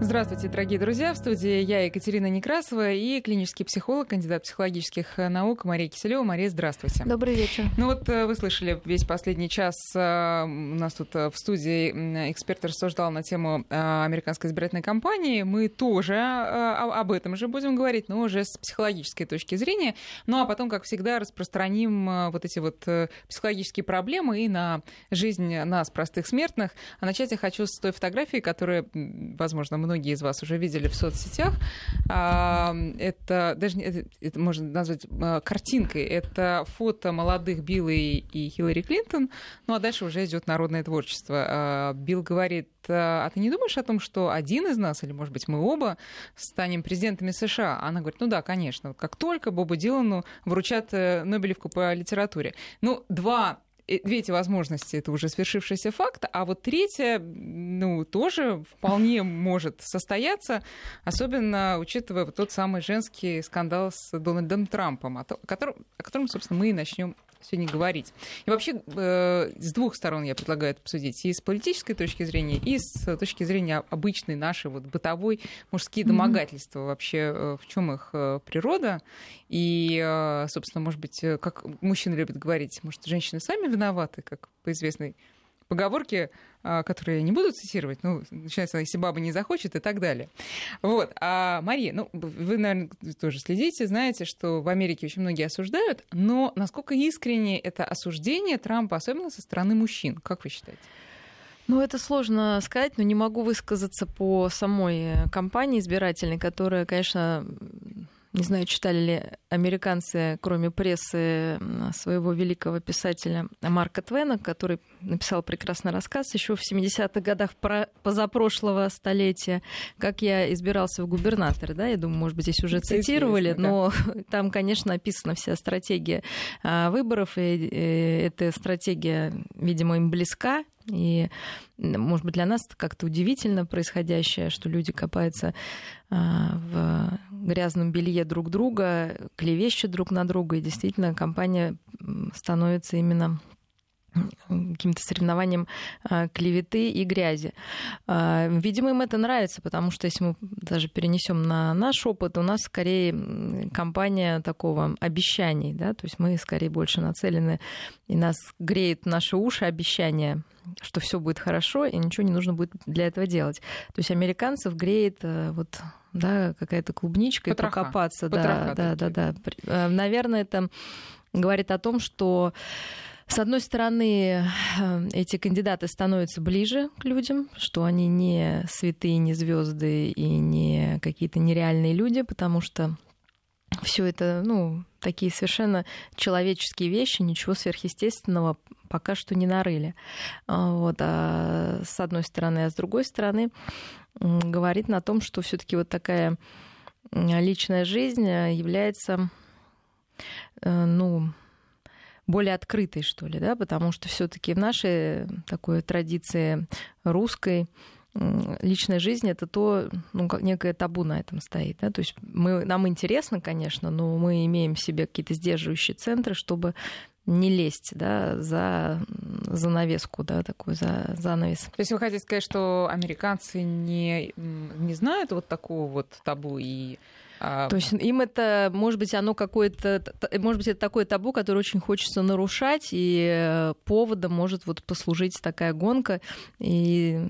Здравствуйте, дорогие друзья. В студии я, Екатерина Некрасова, и клинический психолог, кандидат психологических наук Мария Киселева. Мария, здравствуйте. Добрый вечер. Ну вот э, вы слышали весь последний час. Э, у нас тут э, в студии эксперт рассуждал на тему американской избирательной кампании. Мы тоже об этом же будем говорить, но уже с психологической точки зрения. Ну а потом, как всегда, распространим вот эти вот психологические проблемы и на жизнь нас, простых смертных. А начать я хочу с той фотографии, которая, возможно, многие из вас уже видели в соцсетях. А, это даже это, можно назвать а, картинкой. Это фото молодых Билла и Хиллари Клинтон. Ну а дальше уже идет народное творчество. А, Билл говорит, а ты не думаешь о том, что один из нас, или, может быть, мы оба, станем президентами США? Она говорит, ну да, конечно. Как только Бобу Дилану вручат э, Нобелевку по литературе. Ну, два две эти возможности это уже свершившийся факт, а вот третья, ну, тоже вполне может состояться, особенно учитывая вот тот самый женский скандал с Дональдом Трампом, о котором, о котором собственно, мы и начнем сегодня говорить. И вообще э, с двух сторон я предлагаю это обсудить. И с политической точки зрения, и с точки зрения обычной нашей вот бытовой мужские домогательства. Mm-hmm. Вообще э, в чем их э, природа. И, э, собственно, может быть, э, как мужчины любят говорить, может, женщины сами виноваты, как по известной поговорки, а, которые я не буду цитировать, ну, начинается, если баба не захочет и так далее. Вот. А Мария, ну, вы, наверное, тоже следите, знаете, что в Америке очень многие осуждают, но насколько искренне это осуждение Трампа, особенно со стороны мужчин, как вы считаете? Ну, это сложно сказать, но не могу высказаться по самой кампании избирательной, которая, конечно, не знаю, читали ли американцы, кроме прессы, своего великого писателя Марка Твена, который написал прекрасный рассказ еще в 70-х годах позапрошлого столетия, как я избирался в губернаторы. Да? Я думаю, может быть, здесь уже Это цитировали, но да. там, конечно, описана вся стратегия а, выборов, и эта стратегия, видимо, им близка, и, может быть, для нас это как-то удивительно происходящее, что люди копаются а, в грязном белье друг друга, клевещут друг на друга, и действительно компания становится именно каким-то соревнованием а, клеветы и грязи. А, видимо, им это нравится, потому что если мы даже перенесем на наш опыт, у нас скорее компания такого обещаний, да, то есть мы скорее больше нацелены, и нас греет наши уши обещания что все будет хорошо, и ничего не нужно будет для этого делать. То есть американцев греет э, вот да, какая-то клубничка Потроха. и покопаться. Потроха, да, да, да, да. Э, наверное, это говорит о том, что с одной стороны, э, эти кандидаты становятся ближе к людям, что они не святые, не звезды и не какие-то нереальные люди, потому что все это, ну, такие совершенно человеческие вещи, ничего сверхъестественного пока что не нарыли. А, вот, а с одной стороны, а с другой стороны, говорит на том, что все-таки вот такая личная жизнь является, э, ну, более открытой, что ли, да, потому что все-таки в нашей такой традиции русской личная жизнь это то, ну, как некое табу на этом стоит. Да? То есть мы, нам интересно, конечно, но мы имеем в себе какие-то сдерживающие центры, чтобы не лезть да, за занавеску, да, такой за занавес. То есть вы хотите сказать, что американцы не, не знают вот такого вот табу и То есть им это, может быть, оно какое-то, может быть, это такое табу, которое очень хочется нарушать, и э, поводом может вот послужить такая гонка, и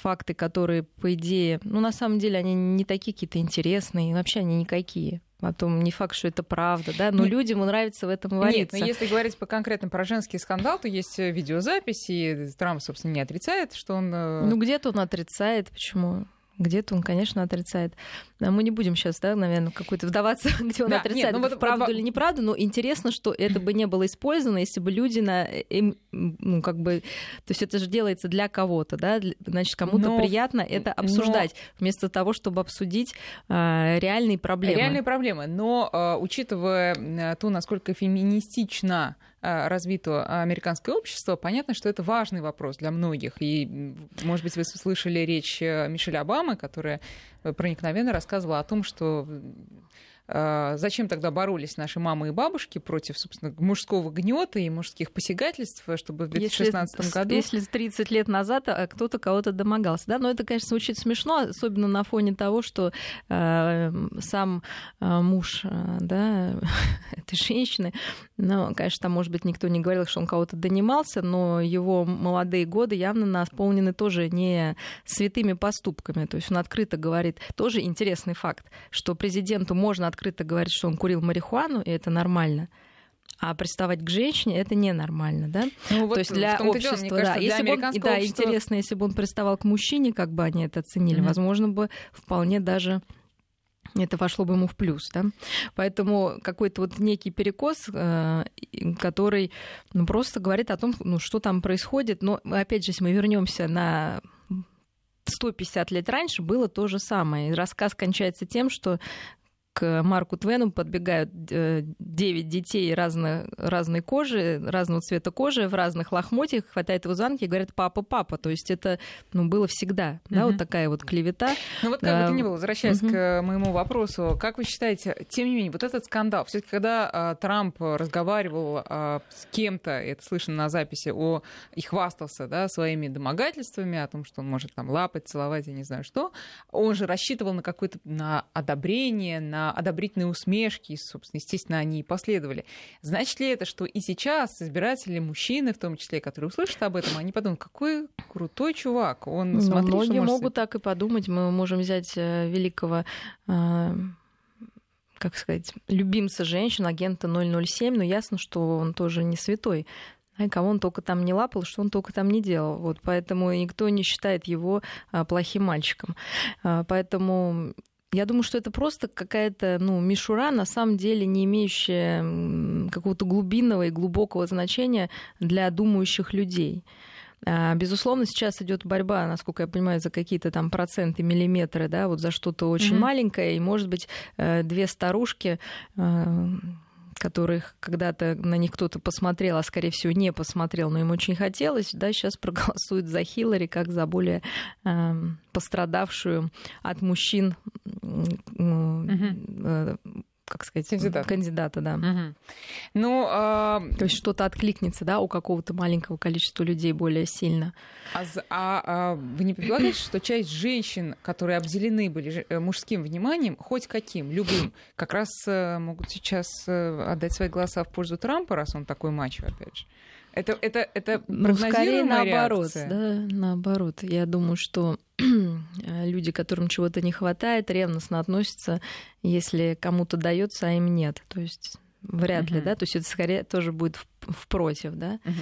факты, которые, по идее, ну, на самом деле, они не такие какие-то интересные, вообще они никакие. Потом не факт, что это правда, да, но ну, людям нравится в этом вариться. Нет, но если говорить по конкретно про женский скандал, то есть э, видеозаписи, и Трамп, собственно, не отрицает, что он... Э, ну, где-то он отрицает, почему? Где-то он, конечно, отрицает. Мы не будем сейчас, да, наверное, какой-то вдаваться, где он да, отрицает, нет, ну, вот, правду или неправду, но интересно, что это бы не было использовано, если бы люди на им, ну, как бы, то есть это же делается для кого-то, да, значит, кому-то но, приятно это обсуждать, но... вместо того, чтобы обсудить а, реальные проблемы. Реальные проблемы, но а, учитывая то, насколько феминистично а, развито американское общество, понятно, что это важный вопрос для многих. И, может быть, вы слышали речь э, Мишель Обамы, которая проникновенно рассказывала о том, что зачем тогда боролись наши мамы и бабушки против, собственно, мужского гнета и мужских посягательств, чтобы в 2016 если, году... Если 30 лет назад а, кто-то кого-то домогался, да, но это, конечно, звучит смешно, особенно на фоне того, что э, сам э, муж, э, да, этой женщины, ну, конечно, там, может быть, никто не говорил, что он кого-то донимался, но его молодые годы явно наполнены тоже не святыми поступками. То есть он открыто говорит, тоже интересный факт, что президенту можно открыто говорить, что он курил марихуану, и это нормально. А приставать к женщине это ненормально, да? Ну, вот То есть для общества, дело, кажется, да. Для если бы он, да, общества... интересно, если бы он приставал к мужчине, как бы они это оценили, mm-hmm. возможно бы вполне даже это вошло бы ему в плюс. Да? Поэтому какой-то вот некий перекос, э, который ну, просто говорит о том, ну, что там происходит. Но опять же, если мы вернемся на 150 лет раньше было то же самое. И рассказ кончается тем, что к Марку Твену подбегают 9 э, детей разной, разной кожи, разного цвета кожи, в разных лохмотьях, хватает его за ноги и говорят «папа, папа». То есть это ну, было всегда, да, вот такая вот клевета. Ну вот как бы то ни было, возвращаясь mm-hmm. к моему вопросу, как вы считаете, тем не менее, вот этот скандал, все таки когда а, Трамп разговаривал а, с кем-то, это слышно на записи, о, и хвастался да, своими домогательствами, о том, что он может там лапать, целовать, я не знаю что, он же рассчитывал на какое-то на одобрение, на одобрительные усмешки, и, собственно, естественно, они и последовали. Значит ли это, что и сейчас избиратели, мужчины, в том числе, которые услышат об этом, они подумают, какой крутой чувак, он Но смотри, Многие что могут так и подумать. Мы можем взять э, великого э, как сказать, любимца женщин, агента 007, но ясно, что он тоже не святой. А кого он только там не лапал, что он только там не делал. Вот, поэтому никто не считает его а, плохим мальчиком. Поэтому я думаю, что это просто какая-то ну, мишура, на самом деле не имеющая какого-то глубинного и глубокого значения для думающих людей. А, безусловно, сейчас идет борьба, насколько я понимаю, за какие-то там проценты, миллиметры, да, вот за что-то очень mm-hmm. маленькое, и, может быть, э, две старушки э, которых когда-то на них кто-то посмотрел, а скорее всего не посмотрел, но им очень хотелось, да, сейчас проголосуют за Хиллари как за более э, пострадавшую от мужчин э, как сказать, кандидата, кандидата да. Угу. Ну, а... То есть что-то откликнется, да, у какого-то маленького количества людей более сильно. А, а, а вы не предполагаете, что часть женщин, которые обделены были э, мужским вниманием, хоть каким, любым, как раз э, могут сейчас э, отдать свои голоса в пользу Трампа, раз он такой мачо, опять же? Это, это, это ну, скорее наоборот, реакция. да, наоборот. Я думаю, что люди, которым чего-то не хватает, ревностно относятся, если кому-то дается, а им нет. То есть вряд ли, uh-huh. да, то есть это скорее тоже будет в, в против, да, uh-huh.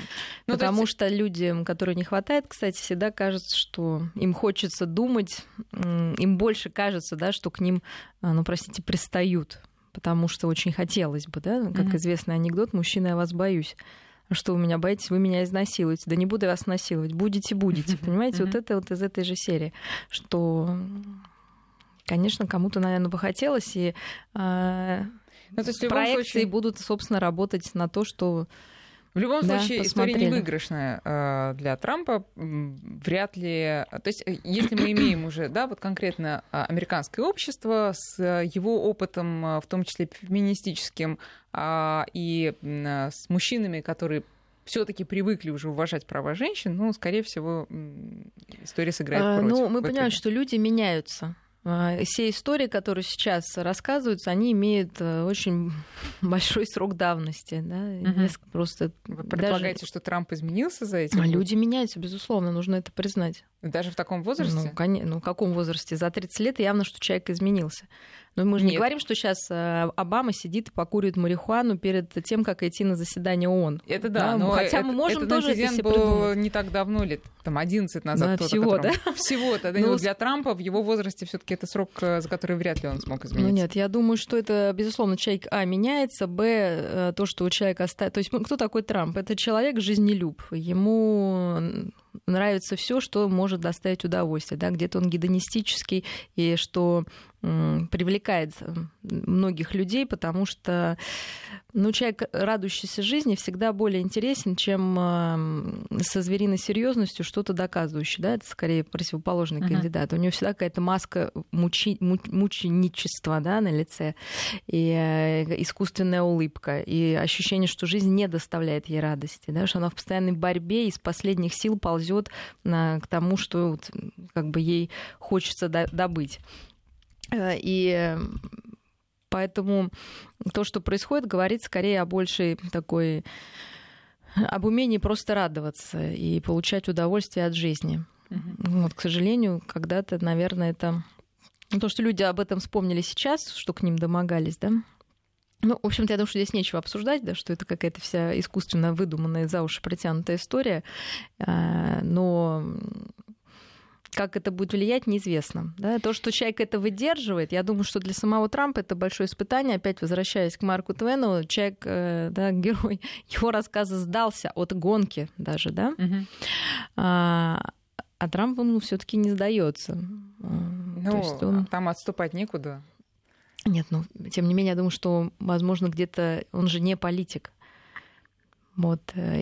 ну, потому есть... что людям, которым не хватает, кстати, всегда кажется, что им хочется думать, им больше кажется, да, что к ним, а, ну, простите, пристают, потому что очень хотелось бы, да, как uh-huh. известный анекдот, мужчина, я вас боюсь. Что вы меня боитесь, вы меня изнасилуете. Да не буду вас насиловать, будете, будете. Понимаете, вот это вот из этой же серии, что, конечно, кому-то, наверное, бы хотелось, и э, ну, то есть, проекции случае... будут, собственно, работать на то, что в любом да, случае, посмотрели. история невыигрышная э, для Трампа. Вряд ли... То есть, э, если мы имеем уже, да, вот конкретно а, американское общество с его опытом, а, в том числе феминистическим, а, и с мужчинами, которые все-таки привыкли уже уважать права женщин, ну, скорее всего, история сыграет против. Ну, мы понимаем, что люди меняются. А, все истории, которые сейчас рассказываются, они имеют э, очень большой срок давности. Да? Угу. Просто Вы предполагаете, даже... что Трамп изменился за этим? А люди меняются, безусловно, нужно это признать. Даже в таком возрасте? Ну, конечно, ну в каком возрасте? За 30 лет явно, что человек изменился. Но мы же Нет. не говорим, что сейчас э, Обама сидит и покуривает марихуану перед тем, как идти на заседание ООН. Это да, да но хотя это, мы можем этот тоже это был придумать. не так давно, лет там 11 назад. Да, всего, да? Всего-то. Да, ну, для Трампа в его возрасте все таки это срок, э, за который вряд ли он смог измениться. Ну нет, я думаю, что это, безусловно, человек, а, меняется, б, э, то, что у человека... То есть кто такой Трамп? Это человек жизнелюб. Ему нравится все, что может доставить удовольствие, да, где-то он гедонистический, и что привлекает многих людей, потому что ну, человек, радующийся жизни, всегда более интересен, чем э, со звериной серьезностью что-то доказывающий. Да? Это скорее противоположный uh-huh. кандидат. У него всегда какая-то маска мучи, мученичества да, на лице, и э, искусственная улыбка, и ощущение, что жизнь не доставляет ей радости, да? что она в постоянной борьбе из последних сил ползет к тому, что вот, как бы ей хочется добыть. Э, и Поэтому то, что происходит, говорит скорее о большей такой об умении просто радоваться и получать удовольствие от жизни. Угу. Вот, к сожалению, когда-то, наверное, это то, что люди об этом вспомнили сейчас, что к ним домогались, да. Ну, в общем-то, я думаю, что здесь нечего обсуждать, да, что это какая-то вся искусственно выдуманная за уши протянутая история. А, но как это будет влиять, неизвестно. Да? То, что человек это выдерживает, я думаю, что для самого Трампа это большое испытание. Опять возвращаясь к Марку Твену, человек, э, да, герой его рассказа сдался от гонки даже, да? Угу. А, а Трамп, ну, все-таки не сдается. Ну, он... там отступать некуда. Нет, ну, тем не менее, я думаю, что, возможно, где-то он же не политик. Вот, э,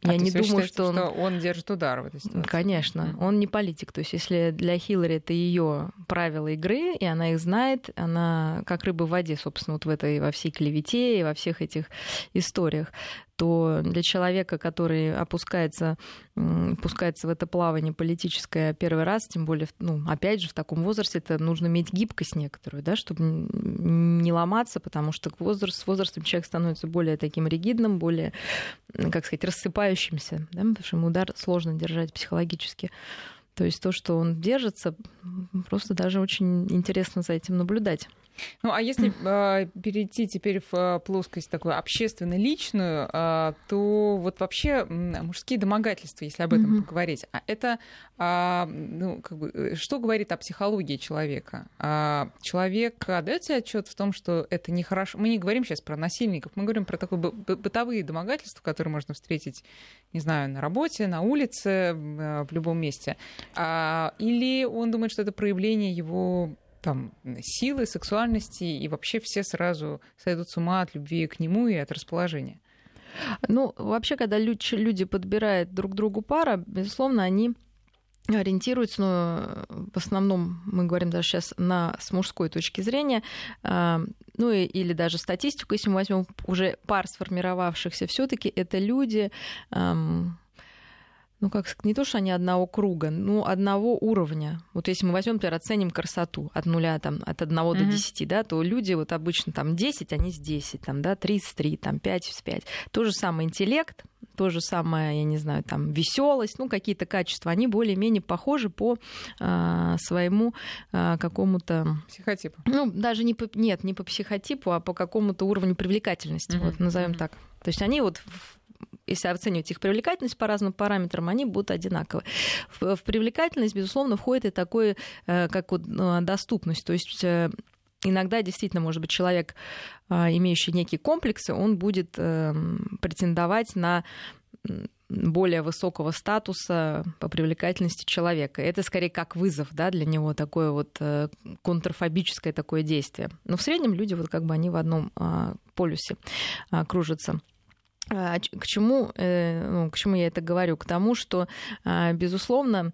и а я не думаю, считаете, что он... что он держит удар в этой ситуации. Конечно, он не политик. То есть, если для Хиллари это ее правила игры, и она их знает, она как рыба в воде, собственно, вот в этой во всей клевете и во всех этих историях, то для человека, который опускается, пускается в это плавание политическое первый раз, тем более, ну, опять же, в таком возрасте, это нужно иметь гибкость некоторую, да, чтобы не ломаться, потому что возраст, с возрастом человек становится более таким ригидным, более, как сказать, рассыпающимся, да, потому что ему удар сложно держать психологически. То есть то, что он держится, просто даже очень интересно за этим наблюдать. Ну, а если э, перейти теперь в а, плоскость такую общественно-личную, э, то вот вообще мужские домогательства, если об этом mm-hmm. поговорить, а это, э, ну, как бы, э, что говорит о психологии человека? Э, человек отдает себе отчет в том, что это нехорошо. Мы не говорим сейчас про насильников, мы говорим про такое бытовые домогательства, которые можно встретить, не знаю, на работе, на улице, э, в любом месте. А, или он думает, что это проявление его там, силы, сексуальности, и вообще все сразу сойдут с ума от любви к нему и от расположения. Ну, вообще, когда люди подбирают друг другу пара, безусловно, они ориентируются, ну, в основном мы говорим даже сейчас на, с мужской точки зрения, э, ну и, или даже статистику, если мы возьмем уже пар сформировавшихся, все-таки это люди, эм, ну, как не то, что они одного круга, ну, одного уровня. Вот если мы возьмем, например, оценим красоту от нуля, там, от одного mm-hmm. до десяти, да, то люди вот обычно там 10, они с 10, там, да, 33, там, 5 с 5. То же самое интеллект, то же самое, я не знаю, там, веселость, ну, какие-то качества, они более-менее похожи по а, своему а, какому-то... Психотипу. Ну, даже не по... Нет, не по психотипу, а по какому-то уровню привлекательности, mm-hmm. вот, назовем mm-hmm. так. То есть они вот если оценивать их привлекательность по разным параметрам, они будут одинаковы. В, в привлекательность, безусловно, входит и такое, э, как вот ну, доступность. То есть э, иногда действительно, может быть, человек, э, имеющий некие комплексы, он будет претендовать на более высокого статуса по привлекательности человека. Это скорее как вызов да, для него, такое вот контрфобическое такое действие. Но в среднем люди вот как бы они в одном полюсе кружатся. А, к чему, э, ну, к чему я это говорю? К тому, что, а, безусловно,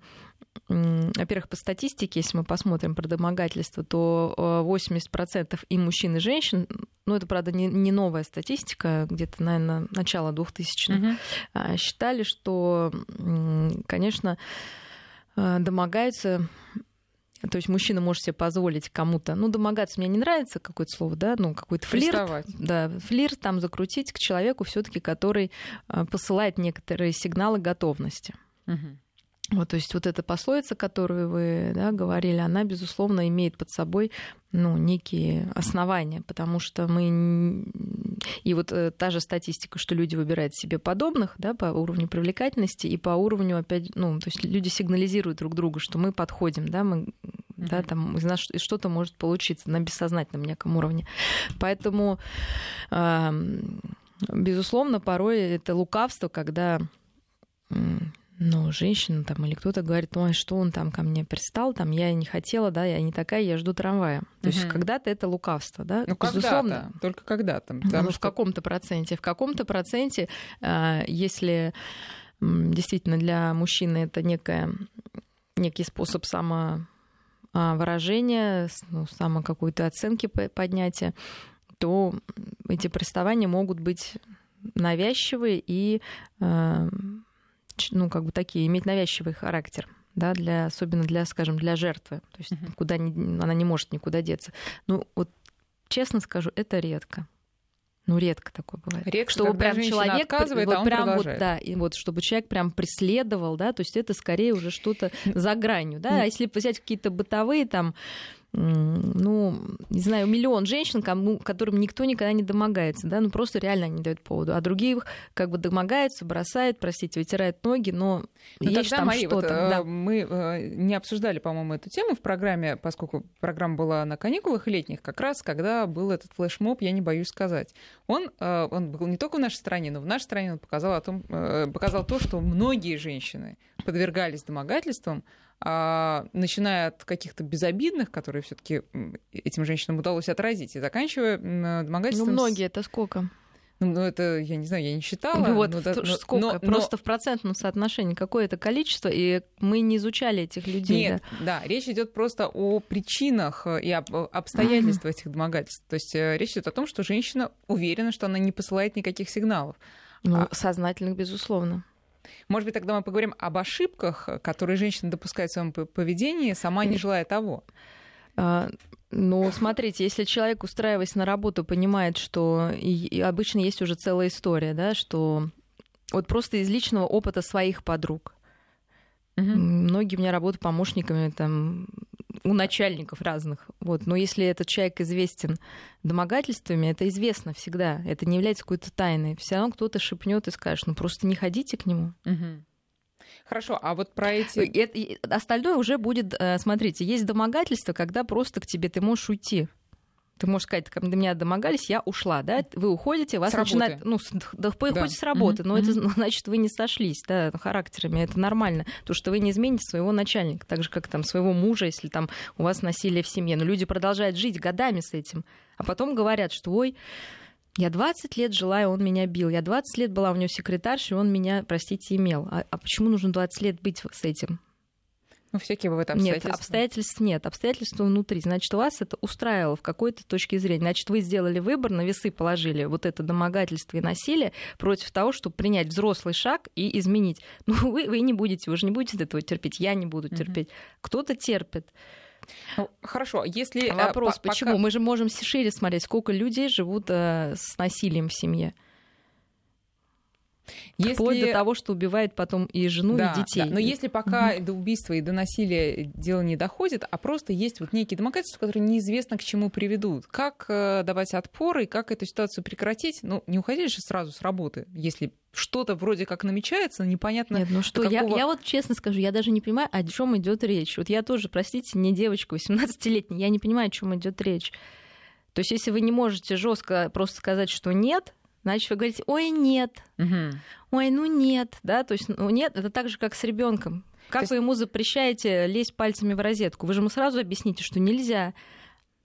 во-первых, по статистике, если мы посмотрим про домогательство, то 80% и мужчин, и женщин, ну это, правда, не, не новая статистика, где-то, наверное, начало 2000-х, угу. считали, что, конечно, домогаются то есть мужчина может себе позволить кому-то, ну, домогаться мне не нравится какое-то слово, да, ну, какой-то флирт. Да, флирт там закрутить к человеку все таки который а, посылает некоторые сигналы готовности. Угу. Вот, то есть вот эта пословица, которую вы да, говорили, она, безусловно, имеет под собой ну, некие основания, потому что мы... И вот э, та же статистика, что люди выбирают себе подобных да, по уровню привлекательности и по уровню, опять, ну, то есть люди сигнализируют друг другу, что мы подходим, да, мы Mm-hmm. Да, там из нас что-то может получиться на бессознательном неком уровне. Поэтому, безусловно, порой это лукавство, когда но женщина там или кто-то говорит, ой, что он там ко мне пристал, там я не хотела, да, я не такая, я жду трамвая. То есть когда-то это лукавство, да? Ну, Безусловно. Когда-то, только когда-то. Ну, что... в каком-то проценте. В каком-то проценте, а, если действительно для мужчины это некая, некий способ самовыражения, ну, само какой-то оценки поднятия, то эти приставания могут быть навязчивые и а, ну, как бы такие, иметь навязчивый характер да, для, особенно для, скажем, для жертвы. То есть uh-huh. куда не, она не может никуда деться. Ну, вот честно скажу, это редко. Ну, редко такое бывает. Редко, чтобы прям человек отказывает, вот а он прям продолжает. вот, да, и вот чтобы человек прям преследовал, да, то есть это скорее уже что-то за гранью, да. А если взять какие-то бытовые там ну, не знаю, миллион женщин, кому, которым никто никогда не домогается, да, ну просто реально не дают поводу. А другие как бы домогаются, бросают, простите, вытирают ноги, но ну, есть тогда, там Мария, что-то. Вот, да. Мы э, не обсуждали, по-моему, эту тему в программе, поскольку программа была на каникулах летних, как раз когда был этот флешмоб, я не боюсь сказать. Он, э, он был не только в нашей стране, но в нашей стране он показал, о том, э, показал то, что многие женщины подвергались домогательствам, начиная от каких-то безобидных, которые все-таки этим женщинам удалось отразить, и заканчивая домогательством. Ну, многие это сколько? Ну, ну, это, я не знаю, я не считала. Ну, вот, но, но, сколько? Но, Просто но... в процентном соотношении какое это количество, и мы не изучали этих людей. Нет, да, да речь идет просто о причинах и об обстоятельствах mm-hmm. этих домогательств. То есть э, речь идет о том, что женщина уверена, что она не посылает никаких сигналов. Ну, а... сознательных, безусловно. Может быть, тогда мы поговорим об ошибках, которые женщина допускает в своем поведении, сама не желая того. А, ну, смотрите, если человек, устраиваясь на работу, понимает, что и, и обычно есть уже целая история, да, что вот просто из личного опыта своих подруг. Угу. Многие у меня работают помощниками там у начальников разных. Вот. Но если этот человек известен домогательствами, это известно всегда. Это не является какой-то тайной. Все равно кто-то шепнет и скажет, ну просто не ходите к нему. Угу. Хорошо, а вот про эти... Это, остальное уже будет... Э, смотрите, есть домогательство, когда просто к тебе ты можешь уйти. Ты можешь сказать, ко мне домогались, я ушла, да? Вы уходите, вас с начинает, работы. ну, да, хоть да. с работы, mm-hmm. но это значит, вы не сошлись, да, характерами, это нормально, то что вы не измените своего начальника, так же как там своего мужа, если там у вас насилие в семье, но люди продолжают жить годами с этим, а потом говорят, что ой, я 20 лет жила, и он меня бил. Я 20 лет была у него секретаршей, и он меня, простите, имел. А, а почему нужно 20 лет быть с этим? Ну, всякие бывают обстоятельства. Нет, обстоятельств нет. Обстоятельства внутри. Значит, вас это устраивало в какой-то точке зрения. Значит, вы сделали выбор, на весы положили вот это домогательство и насилие против того, чтобы принять взрослый шаг и изменить. Ну, вы, вы не будете, вы же не будете этого терпеть, я не буду терпеть. Угу. Кто-то терпит. Ну, хорошо, если... А вопрос, по- почему? Пока... Мы же можем шире смотреть, сколько людей живут э, с насилием в семье. Если... Вплоть до того, что убивает потом и жену, да, и детей. Да. Но если пока угу. до убийства и до насилия дело не доходит, а просто есть вот некие домогательства, которые неизвестно к чему приведут, как э, давать отпор и как эту ситуацию прекратить? Ну, не уходить же сразу с работы, если что-то вроде как намечается, непонятно. Нет, ну что, какого... я, я вот честно скажу, я даже не понимаю, о чем идет речь. Вот я тоже, простите, не девочка 18-летняя, я не понимаю, о чем идет речь. То есть, если вы не можете жестко просто сказать, что нет, Значит, вы говорите, ой, нет, угу. ой, ну нет, да, то есть, ну нет, это так же, как с ребенком. Как есть... вы ему запрещаете лезть пальцами в розетку? Вы же ему сразу объясните, что нельзя.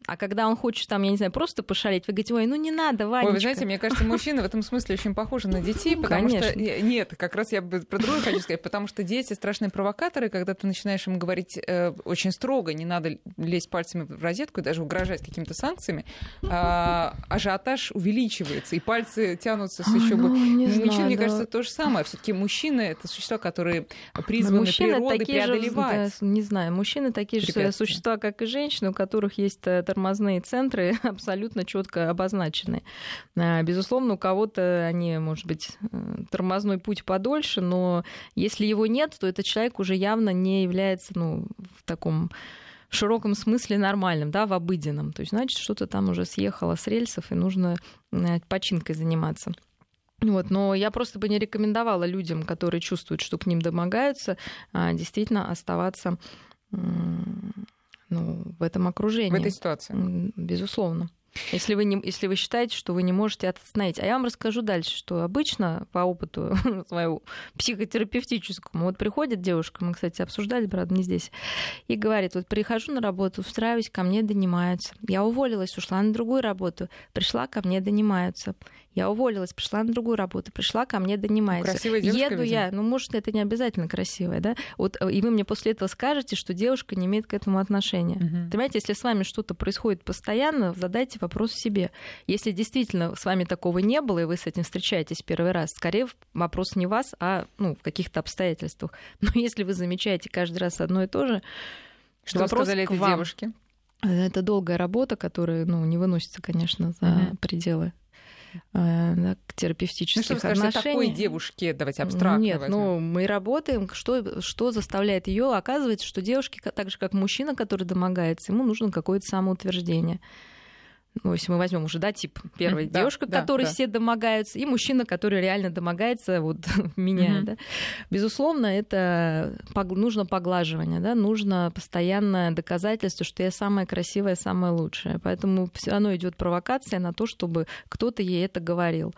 А когда он хочет там, я не знаю, просто пошалить, вы говорите, ой, ну не надо, Ванечка. Ой, вы знаете, мне кажется, мужчины в этом смысле очень похожи на детей, потому Конечно. что... Нет, как раз я бы про другое хочу сказать, потому что дети страшные провокаторы, когда ты начинаешь им говорить э, очень строго, не надо лезть пальцами в розетку и даже угрожать какими-то санкциями, э, ажиотаж увеличивается, и пальцы тянутся с еще бы... Ну, Мужчины, мне да. кажется, то же самое. все таки мужчины — это существа, которые призваны природой преодолевать. Же, да, не знаю, мужчины такие же существа, как и женщины, у которых есть э, тормозные центры абсолютно четко обозначены. А, безусловно, у кого-то они, может быть, э, тормозной путь подольше, но если его нет, то этот человек уже явно не является ну, в таком в широком смысле нормальным, да, в обыденном. То есть, значит, что-то там уже съехало с рельсов, и нужно э, починкой заниматься. Вот, но я просто бы не рекомендовала людям, которые чувствуют, что к ним домогаются, а, действительно оставаться ну, в этом окружении. В этой ситуации. Безусловно. Если вы, не, если вы считаете, что вы не можете остановить. А я вам расскажу дальше, что обычно по опыту своему психотерапевтическому, вот приходит девушка, мы, кстати, обсуждали, правда, не здесь, и говорит, вот прихожу на работу, устраиваюсь, ко мне донимаются. Я уволилась, ушла на другую работу, пришла, ко мне донимаются. Я уволилась, пришла на другую работу, пришла ко мне донимается. Красивая девушка, Еду видимо. я, ну, может, это не обязательно красивая, да? Вот, э, и вы мне после этого скажете, что девушка не имеет к этому отношения. Мгм. Понимаете, если с вами что-то происходит постоянно, задайте вопрос себе. Если действительно с вами такого не было, и вы с этим встречаетесь первый раз, скорее вопрос не вас, а ну, в каких-то обстоятельствах. Но если вы замечаете каждый раз одно и то же, Что вопрос сказали к этой вам. девушке? Это долгая работа, которая ну, не выносится, конечно, за Мгм. пределы э, да, Ну, терапевтических что вы скажете отношений. такой девушке? Давайте абстрактно Нет, возьмем. ну мы работаем. Что, что заставляет ее? Оказывается, что девушке, так же как мужчина, который домогается, ему нужно какое-то самоутверждение. Ну, если мы возьмем уже, да, тип первая да, девушка, да, которой да. все домогаются, и мужчина, который реально домогается, вот меня, Мгм. да. Безусловно, это нужно поглаживание, да, нужно постоянное доказательство, что я самая красивая, самая лучшая. Поэтому все равно идет провокация на то, чтобы кто-то ей это говорил.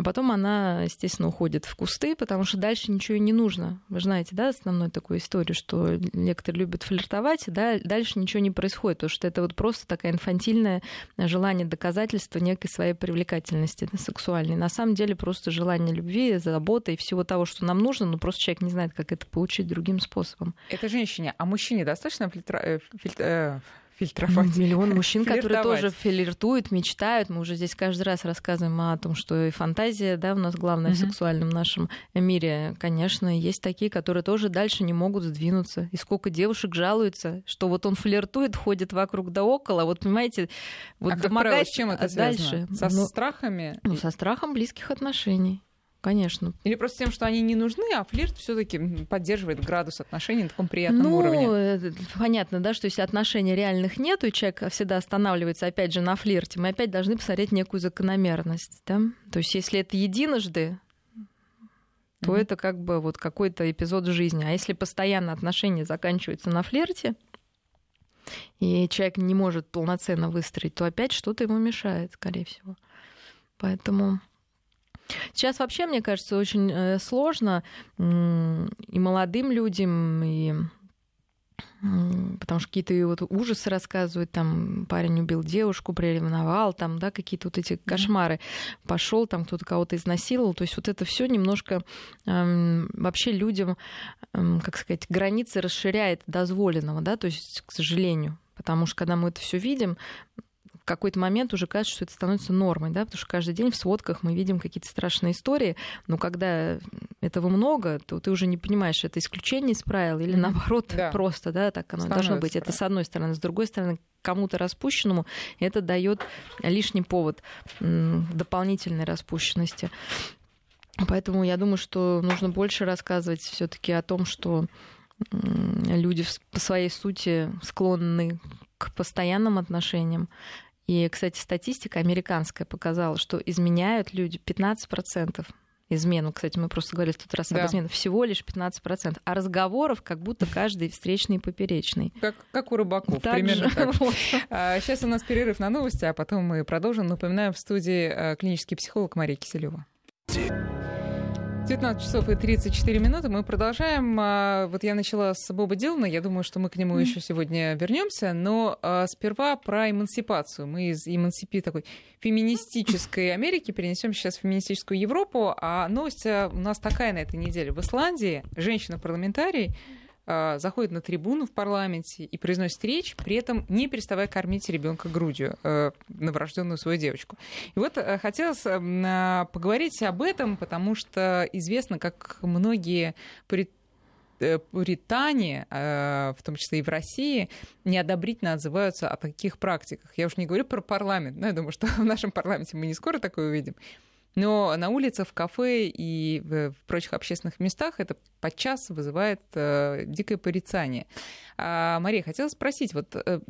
А потом она, естественно, уходит в кусты, потому что дальше ничего не нужно. Вы знаете, да, основную такую историю, что некоторые любят флиртовать, да, дальше ничего не происходит, потому что это вот просто такое инфантильное желание доказательства некой своей привлекательности сексуальной. На самом деле просто желание любви, заботы и всего того, что нам нужно, но просто человек не знает, как это получить другим способом. Это женщине, а мужчине достаточно фильтра- э, фильт- э, фильтровать? Миллион мужчин, которые тоже флиртуют, мечтают. Мы уже здесь каждый раз рассказываем о том, что и фантазия, да, у нас главное в сексуальном нашем мире. Конечно, есть такие, которые тоже дальше не могут сдвинуться. И сколько девушек жалуются, что вот он флиртует, ходит вокруг да около. Вот понимаете, вот а как правило, с чем это связано? дальше. Со ну, страхами? ну, со страхом близких отношений. Конечно. Или просто тем, что они не нужны, а флирт все таки поддерживает градус отношений на таком приятном ну, уровне? э, понятно, да, что если отношений реальных нету, и человек всегда останавливается, опять же, на флирте, мы опять должны посмотреть некую закономерность, да. То есть если это единожды, то Мгм. это как бы вот какой-то эпизод жизни. А если постоянно отношения заканчиваются на флирте, и человек не может полноценно выстроить, то опять что-то ему мешает, скорее всего. Поэтому сейчас вообще, мне кажется, очень э, сложно и молодым людям, и потому что какие-то вот ужасы рассказывают, там парень убил девушку, приревновал, там, да, какие-то вот эти кошмары. Пошел, там кто-то кого-то изнасиловал. То есть вот это все немножко эм, вообще людям, эм, как сказать, границы расширяет дозволенного, да, то есть, к сожалению. Потому что когда мы это все видим, в какой-то момент уже кажется, что это становится нормой, да, потому что каждый день в сводках мы видим какие-то страшные истории, но когда этого много, то ты уже не понимаешь, это исключение из правил или наоборот Да. просто, да, так оно должно Становится быть. Это правильно. с одной стороны. С другой стороны, кому-то распущенному это дает лишний повод дополнительной распущенности. Поэтому я думаю, что нужно больше рассказывать все-таки о том, что люди по своей сути склонны к постоянным отношениям. И, кстати, статистика американская показала, что изменяют люди 15%. Измену, кстати, мы просто говорили в тот раз Да. об измене, всего лишь 15%. А разговоров как будто каждый встречный и поперечный. Как, как у рыбаков, Так примерно же. так. Вот. А, Сейчас у нас перерыв на новости, а потом мы продолжим. Напоминаю, в студии э, клинический психолог Мария Киселева. 19 часов и 34 минуты. Мы продолжаем. А, Вот я начала с Боба Дилана. Я думаю, что мы к нему еще сегодня вернемся. Но а, сперва про эмансипацию. Мы из эмансипи такой феминистической Америки перенесем сейчас в феминистическую Европу. А новость а, у нас такая на этой неделе. В Исландии женщина-парламентарий заходит на трибуну в парламенте и произносит речь, при этом не переставая кормить ребенка грудью, э, новорожденную свою девочку. И вот э, хотелось э, м, а, поговорить об этом, потому что известно, как многие пурит- э, пуритане, э, в том числе и в России, неодобрительно отзываются о таких практиках. Я уж не говорю про парламент, но я думаю, что в нашем парламенте мы не скоро такое увидим. Но на улице, в кафе и в прочих общественных местах это подчас вызывает э, дикое порицание. А, Мария, хотела спросить, вот, э,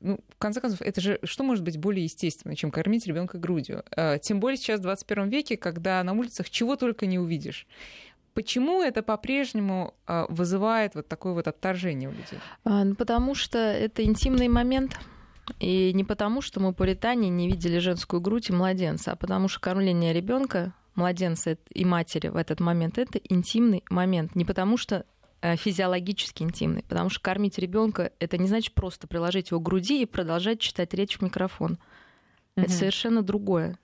ну, в конце концов, это же что может быть более естественно, чем кормить ребенка грудью? Э, тем более сейчас, в 21 веке, когда на улицах чего только не увидишь. Почему это по-прежнему э, вызывает вот такое вот отторжение у людей? А, ну, Потому что это интимный момент. И не потому, что мы пуритане не видели женскую грудь и младенца, а потому что кормление ребенка, младенца и матери в этот момент это интимный момент. Не потому что э, физиологически интимный, потому что кормить ребенка это не значит просто приложить его к груди и продолжать читать речь в микрофон. Mm-hmm. Это совершенно другое.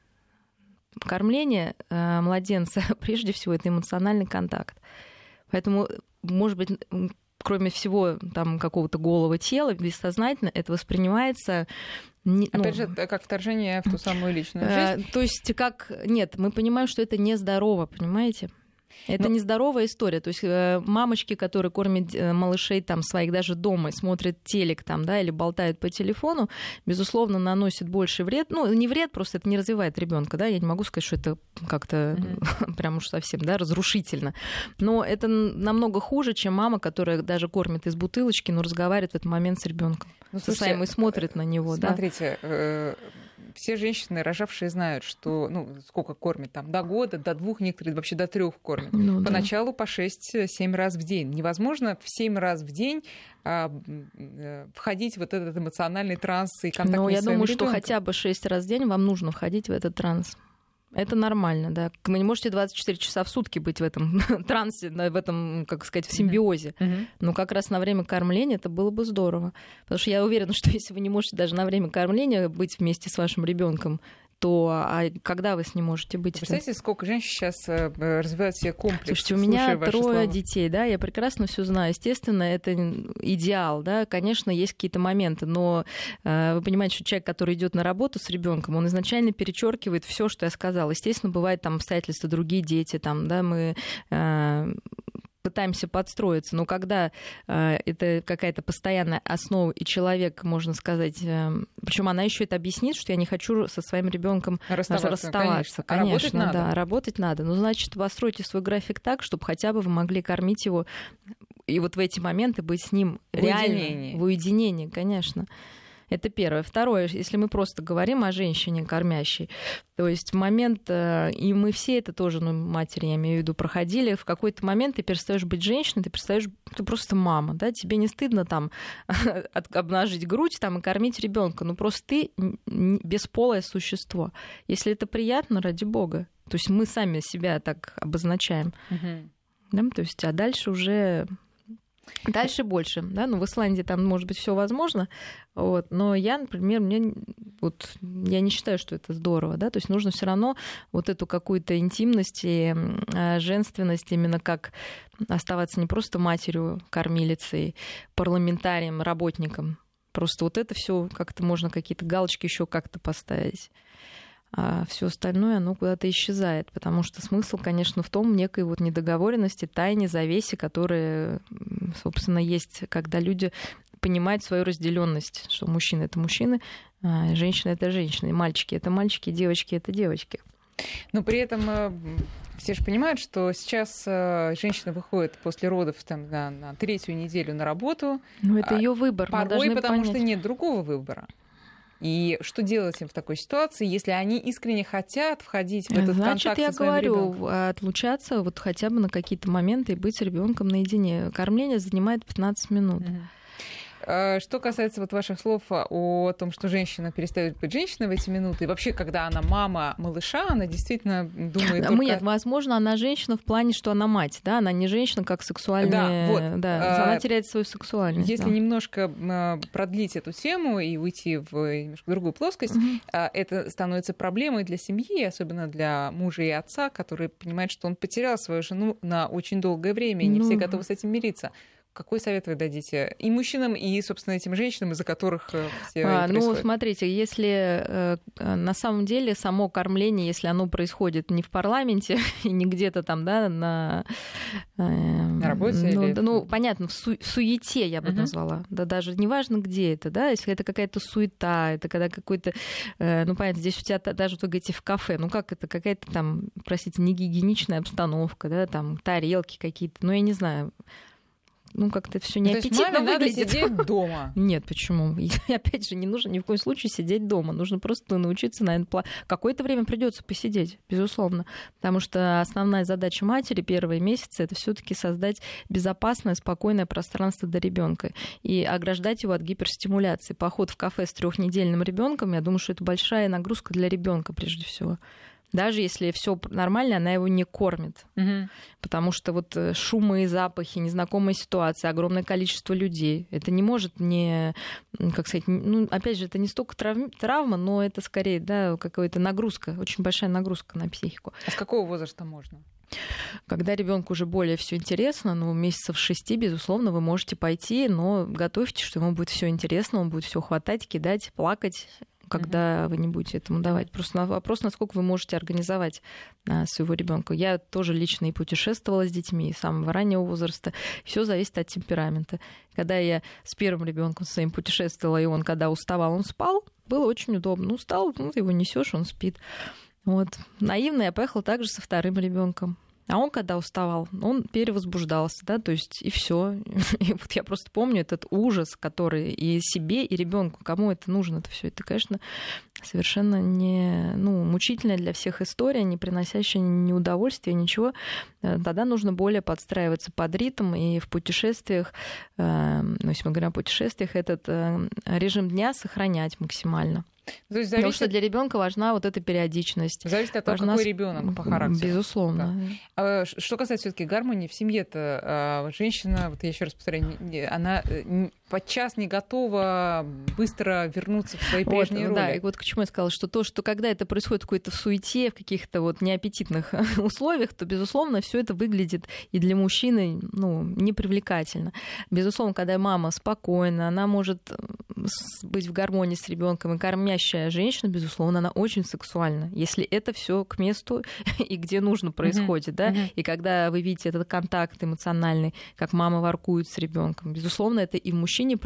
Кормление э, младенца прежде всего это эмоциональный контакт. Поэтому, может быть, кроме всего там какого-то голого тела, бессознательно это воспринимается не, ну, Опять же, как вторжение в ту самую личную э, жизнь. То есть, как нет, мы понимаем, что это нездорово, понимаете? Это Но... нездоровая история. То есть э, мамочки, которые кормят э, малышей там своих даже дома, смотрят телек там, да, или болтают по телефону, безусловно, наносит больше вред. Ну, не вред, просто это не развивает ребенка, да. Я не могу сказать, что это как-то mm-hmm. прям уж совсем, да, разрушительно. Но это намного хуже, чем мама, которая даже кормит из бутылочки, но разговаривает в этот момент с ребенком. Ну, со своим и смотрит на него, смотрите, да все женщины, рожавшие, знают, что ну, сколько кормят там до года, до двух, некоторые вообще до трех кормят. Ну, Поначалу да. по 6-7 раз в день. Невозможно в 7 раз в день а, э, входить в вот этот эмоциональный транс и контакт Ну, я думаю, ребенком. что хотя бы 6 раз в день вам нужно входить в этот транс. Это нормально, да. Вы не можете 24 часа в сутки быть в этом трансе, в этом, как сказать, в симбиозе. Mm-hmm. Но как раз на время кормления это было бы здорово. Потому что я уверена, что если вы не можете даже на время кормления быть вместе с вашим ребенком, то а когда вы с ним можете быть? Представляете, сколько женщин сейчас э, развивают себе комплекс? Слушайте, у меня трое слова. детей, да, я прекрасно все знаю. Естественно, это идеал, да, конечно, есть какие-то моменты, но э, вы понимаете, что человек, который идет на работу с ребенком, он изначально перечеркивает все, что я сказала. Естественно, бывают там обстоятельства, другие дети, там, да, мы э, пытаемся подстроиться, но когда э, это какая-то постоянная основа, и человек, можно сказать, э, причем она еще это объяснит, что я не хочу со своим ребенком расставаться, расставаться. Конечно, конечно а работать надо. да, работать надо. Но значит, постройте свой график так, чтобы хотя бы вы могли кормить его и вот в эти моменты быть с ним в реально уединении. в уединении, конечно. Это первое. Второе, если мы просто говорим о женщине кормящей, то есть в момент, э, и мы все это тоже, ну, матери, я имею в виду, проходили, в какой-то момент ты перестаешь быть женщиной, ты перестаешь, ты просто мама, да, тебе не стыдно там обнажить грудь там и кормить ребенка, ну просто ты бесполое существо. Если это приятно, ради бога. То есть мы сами себя так обозначаем. Да, то есть, а дальше уже Дальше больше, да, ну в Исландии там может быть все возможно, вот, но я, например, мне вот я не считаю, что это здорово, да, то есть нужно все равно вот эту какую-то интимность и э, женственность именно как оставаться не просто матерью, кормилицей, парламентарием, работником, просто вот это все как-то можно какие-то галочки еще как-то поставить а все остальное, оно куда-то исчезает, потому что смысл, конечно, в том некой вот недоговоренности, тайне, завесе, которая, собственно, есть, когда люди понимают свою разделенность, что мужчины это мужчины, а женщины это женщины, мальчики это мальчики, девочки это девочки. Но при этом э, все же понимают, что сейчас э, женщина выходит после родов там, на, на третью неделю на работу. Ну, это ее выбор. Порой, потому понять. что нет другого выбора. И что делать им в такой ситуации, если они искренне хотят входить в этот Значит, контакт я со своим говорю, ребенком? отлучаться вот хотя бы на какие-то моменты и быть с ребенком наедине. Кормление занимает 15 минут. Угу. Э, что касается вот ваших слов о том, что женщина перестает быть женщиной в эти минуты, и вообще, когда она мама малыша, она действительно думает да, только... Нет, возможно, она женщина в плане, что она мать, да, она не женщина как сексуальная... Да, вот. Да, она а, теряет свою сексуальность. Если да. немножко а, продлить эту тему и уйти в немножко другую плоскость, угу. это становится проблемой для семьи, особенно для мужа и отца, который понимает, что он потерял свою жену на очень долгое время, и не ну... все готовы с этим мириться. Какой совет вы дадите и мужчинам, и, собственно, этим женщинам, из-за которых э, все а, Ну, смотрите, если э, на самом деле само кормление, если оно происходит не в парламенте и не где-то там, да, на... Э, на работе ну, или... ну, понятно, в, су- в суете я бы uh-huh. назвала. Да, даже неважно, где это, да, если это какая-то суета, это когда какой-то... Ну, понятно, здесь у тебя даже, вы говорите, в кафе, ну, как это, какая-то там, простите, негигиеничная обстановка, да, там тарелки какие-то, ну, я не знаю ну, как-то все не То есть маме надо сидеть дома? Нет, почему? И, опять же, не нужно ни в коем случае сидеть дома. Нужно просто научиться, наверное, пла... какое-то время придется посидеть, безусловно. Потому что основная задача матери первые месяцы это все-таки создать безопасное, спокойное пространство для ребенка и ограждать его от гиперстимуляции. Поход в кафе с трехнедельным ребенком, я думаю, что это большая нагрузка для ребенка прежде всего. Даже если все нормально, она его не кормит. Угу. Потому что вот э, шумы и запахи, незнакомая ситуация, огромное количество людей. Это не может не, как сказать, ну, опять же, это не столько трав... травма, но это скорее, да, какая-то нагрузка, очень большая нагрузка на психику. А с какого возраста можно? Когда ребенку уже более все интересно, ну, месяцев шести, безусловно, вы можете пойти, но готовьте, что ему будет все интересно, он будет все хватать, кидать, плакать когда mm-hmm. вы не будете этому давать. Просто вопрос, насколько вы можете организовать а, своего ребенка. Я тоже лично и путешествовала с детьми с самого раннего возраста. Все зависит от темперамента. Когда я с первым ребенком своим путешествовала, и он, когда уставал, он спал, было очень удобно. Устал, ну, ты его несешь, он спит. Вот. Наивно я поехала также со вторым ребенком. А он, когда уставал, он перевозбуждался, да, то есть и все. И вот я просто помню этот ужас, который и себе, и ребенку, кому это нужно, это все, это, конечно, совершенно не, ну, мучительная для всех история, не приносящая ни удовольствия, ничего. Э, тогда нужно более подстраиваться под ритм, и в путешествиях, э, ну, если мы говорим о путешествиях, этот э, режим дня сохранять максимально. То есть зависит... Потому что для ребенка важна вот эта периодичность. Зависит от того, важна... какой ребенок по характеру. Безусловно. Да. А, что касается все-таки гармонии в семье-то, а, женщина, вот я еще раз повторяю, она э, подчас не готова быстро вернуться в свои прежние вот, роли. Да, и вот к чему я сказала, что то, что когда это происходит в какой-то суете, в каких-то вот неаппетитных условиях, то, безусловно, все это выглядит и для мужчины ну, непривлекательно. Безусловно, когда мама спокойна, она может быть в гармонии с ребенком, и кормящая женщина, безусловно, она очень сексуальна. Если это все к месту и где нужно происходит, да, и когда вы видите этот контакт эмоциональный, как мама воркует с ребенком, безусловно, это и в мужчине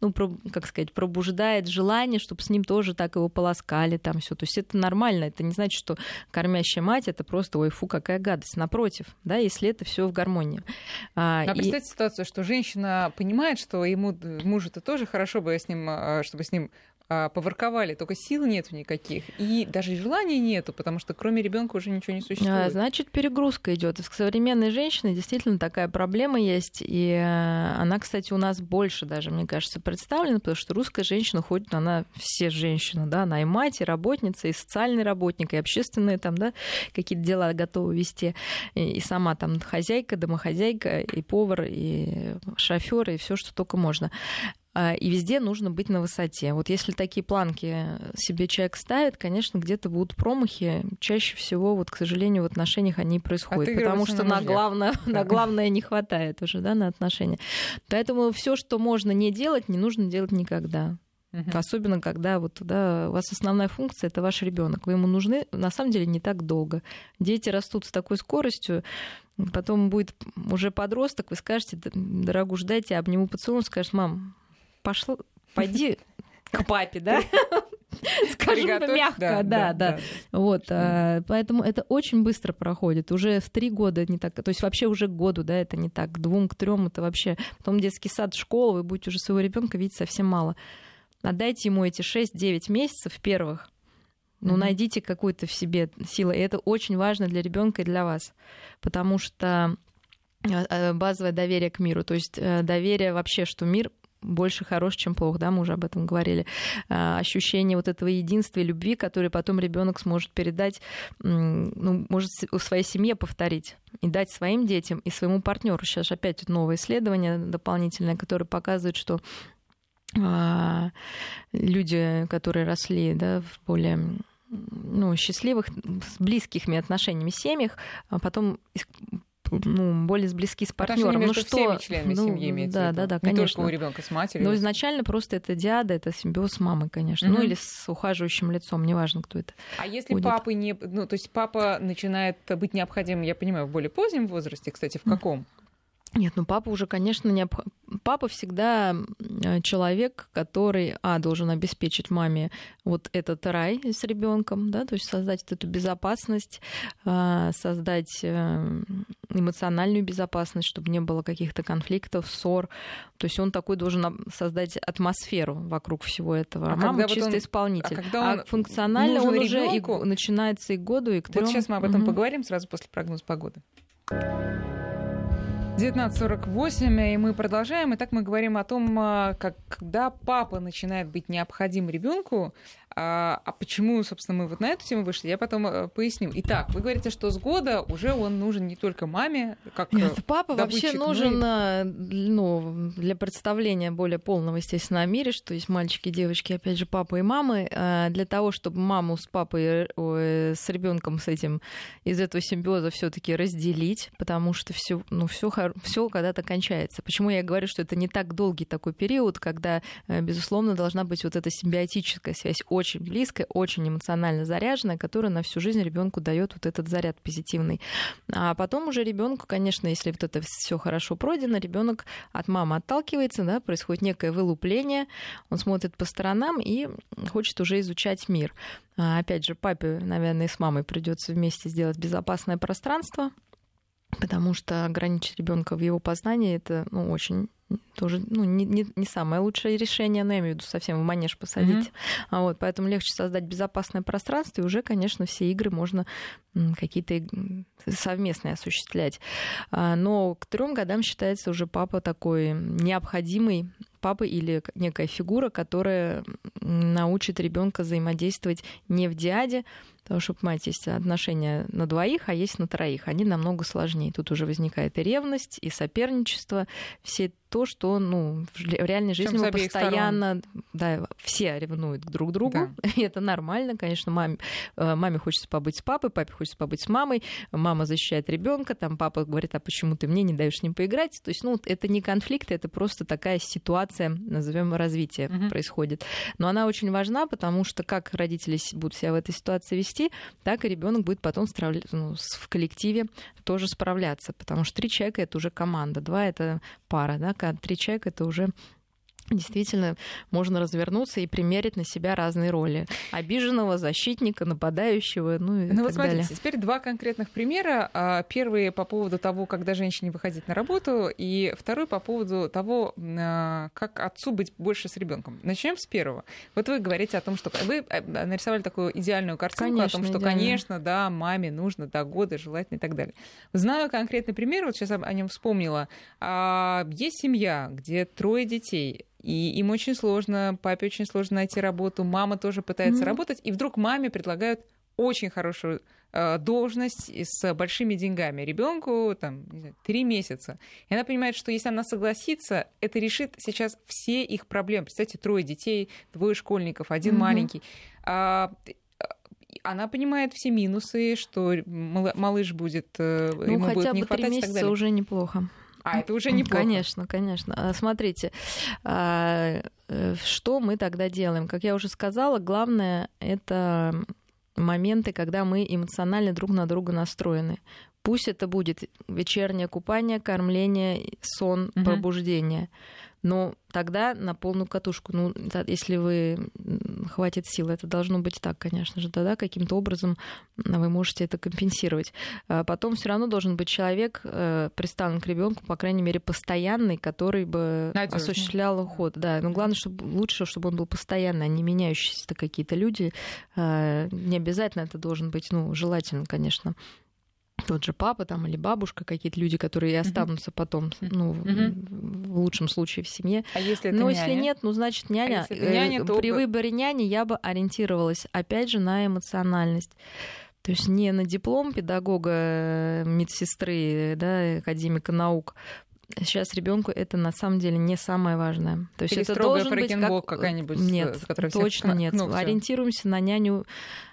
ну, как сказать, пробуждает желание, чтобы с ним тоже так его полоскали, там все. То есть это нормально. Это не значит, что кормящая мать это просто, ой, фу, какая гадость. Напротив, да, если это все в гармонии. А, а и... представьте ситуацию, что женщина понимает, что ему мужу это тоже хорошо бы с ним, а, чтобы с ним а, поворковали, только сил нету никаких, и даже желания нету, потому что кроме ребенка уже ничего не существует. Значит, перегрузка идет. С современной женщиной действительно такая проблема есть, и э, она, кстати, у нас больше даже, мне кажется, представлена, потому что русская женщина ходит, она все женщины, да, она и мать, и работница, и социальный работник, и общественные там, да, какие-то дела готовы вести, и сама там хозяйка, домохозяйка, и повар, и шофер, и все, что только можно. А, и везде нужно быть на высоте. Вот если такие планки себе человек ставит, конечно, где-то будут промахи. Чаще всего, вот, к сожалению, в отношениях они происходят, потому что на, на главное, на главное не хватает уже, да, на отношения. Поэтому все, что можно не делать, не нужно делать никогда. Угу. Особенно, когда вот, да, у вас основная функция это ваш ребенок. Вы ему нужны на самом деле не так долго. Дети растут с такой скоростью, потом будет уже подросток, вы скажете, дорогу ждайте, обниму поцелуй, скажет, мам, пошла, пойди к папе, да? Скажем мягко, да, да. Вот, а, поэтому это очень быстро проходит. Уже в три года не так, то есть вообще уже к году, да, это не так. К двум, к трем это вообще. Потом детский сад, школа, вы будете уже своего ребенка видеть совсем мало. Отдайте ему эти 6-9 месяцев первых. Ну, mm-hmm. найдите какую-то в себе силу. И это очень важно для ребенка и для вас. Потому что а, базовое доверие к миру, то есть э, доверие вообще, что мир больше хорош, чем плохо, да, мы уже об этом говорили. А, ощущение вот этого единства и любви, которое потом ребенок сможет передать, ну, может в своей семье повторить и дать своим детям и своему партнеру. Сейчас опять новое исследование дополнительное, которое показывает, что а, люди, которые росли да, в более ну, счастливых, с близкими отношениями семьях, а потом ну, более близки с партнером. Ну, что... всеми ну, семьи имеется да, да, да, конечно. Не только у ребенка с матерью. Но изначально просто это диада, это симбиоз с мамой, конечно. Угу. Ну, или с ухаживающим лицом, неважно, кто это. А если будет. папы не... Ну, то есть папа начинает быть необходимым, я понимаю, в более позднем возрасте, кстати, в каком? Нет, ну папа уже, конечно, не папа всегда человек, который, а, должен обеспечить маме вот этот рай с ребенком, да, то есть создать эту безопасность, а, создать э, эмоциональную безопасность, чтобы не было каких-то конфликтов, ссор. То есть он такой должен создать атмосферу вокруг всего этого. А мама чисто он... исполнитель. А, когда он а функционально он уже и... начинается и к году, и к трем. Вот сейчас мы об этом угу. поговорим сразу после прогноза погоды. 19.48, и мы продолжаем. Итак, мы говорим о том, а, как, когда папа начинает быть необходим ребенку, а, а почему, собственно, мы вот на эту тему вышли, я потом э, поясню. Итак, вы говорите, что с года уже он нужен не только маме, как Нет, папа вообще нужен но... ну, для представления более полного, естественно, о мире, что есть мальчики, девочки, опять же, папа и мамы, а, для того, чтобы маму с папой, с ребенком с этим из этого симбиоза все-таки разделить, потому что все, ну, все, все когда-то кончается. Почему я говорю, что это не так долгий такой период, когда, э, безусловно, должна быть вот эта симбиотическая связь очень близкая, очень эмоционально заряженная, которая на всю жизнь ребенку дает вот этот заряд позитивный. А потом уже ребенку, конечно, если вот это все хорошо пройдено, ребенок от мамы отталкивается, да, происходит некое вылупление, он смотрит по сторонам и хочет уже изучать мир. А опять же, папе, наверное, с мамой придется вместе сделать безопасное пространство, потому что ограничить ребенка в его познании это ну, очень тоже ну, не, не, не самое лучшее решение, но я имею в виду совсем в манеж посадить. Mm-hmm. А вот, поэтому легче создать безопасное пространство, и уже, конечно, все игры можно какие-то совместные осуществлять. А, но к трем годам считается уже папа такой необходимый папа или некая фигура, которая научит ребенка взаимодействовать не в диаде, Потому что, понимаете, есть отношения на двоих, а есть на троих. Они намного сложнее. Тут уже возникает и ревность, и соперничество. Все то, что ну, в реальной жизни мы постоянно, сторон. да, все ревнуют друг к другу, да. и это нормально, конечно, маме, э, маме хочется побыть с папой, папе хочется побыть с мамой, мама защищает ребенка, там папа говорит, а почему ты мне не даешь с ним поиграть, то есть, ну, это не конфликт, это просто такая ситуация, назовем развитие угу. происходит, но она очень важна, потому что как родители будут себя в этой ситуации вести, так и ребенок будет потом ну, в коллективе тоже справляться, потому что три человека это уже команда, два это пара, да, три человека это уже действительно можно развернуться и примерить на себя разные роли. Обиженного, защитника, нападающего, ну и ну, так вот смотрите, далее. теперь два конкретных примера. А, первый по поводу того, когда женщине выходить на работу, и второй по поводу того, а, как отцу быть больше с ребенком. Начнем с первого. Вот вы говорите о том, что вы а, нарисовали такую идеальную картинку конечно, о том, что, идеально. конечно, да, маме нужно до года желательно и так далее. Знаю конкретный пример, вот сейчас о нем вспомнила. Есть семья, где трое детей и им очень сложно, папе очень сложно найти работу, мама тоже пытается mm-hmm. работать, и вдруг маме предлагают очень хорошую э, должность с большими деньгами ребенку там три месяца. И она понимает, что если она согласится, это решит сейчас все их проблемы. Представьте, трое детей, двое школьников, один mm-hmm. маленький. А, она понимает все минусы, что малыш будет, э, ну, ему хотя будет не бы хватать месяца и так далее. уже неплохо. А это уже неплохо. Конечно, конечно. А, смотрите, а, э, что мы тогда делаем? Как я уже сказала, главное это моменты, когда мы эмоционально друг на друга настроены. Пусть это будет вечернее купание, кормление, сон, угу. пробуждение но тогда на полную катушку. Ну, если вы хватит сил, это должно быть так, конечно же, тогда каким-то образом вы можете это компенсировать. А потом все равно должен быть человек, э, приставлен к ребенку, по крайней мере, постоянный, который бы Надежный. осуществлял уход. Да, но главное, чтобы лучше, чтобы он был постоянный, а не меняющиеся какие-то люди. А, не обязательно это должен быть, ну, желательно, конечно, тот же папа там или бабушка, какие-то люди, которые и останутся mm-hmm. потом, ну, mm-hmm. в лучшем случае в семье. А если это Но няня? если нет, ну, значит, няня. А если няня то... При выборе няни я бы ориентировалась, опять же, на эмоциональность. То есть не на диплом педагога, медсестры, да, академика наук, сейчас ребенку это на самом деле не самое важное. То есть Или это должен быть как... какая-нибудь, нет, точно всех... нет. Ну, Ориентируемся на няню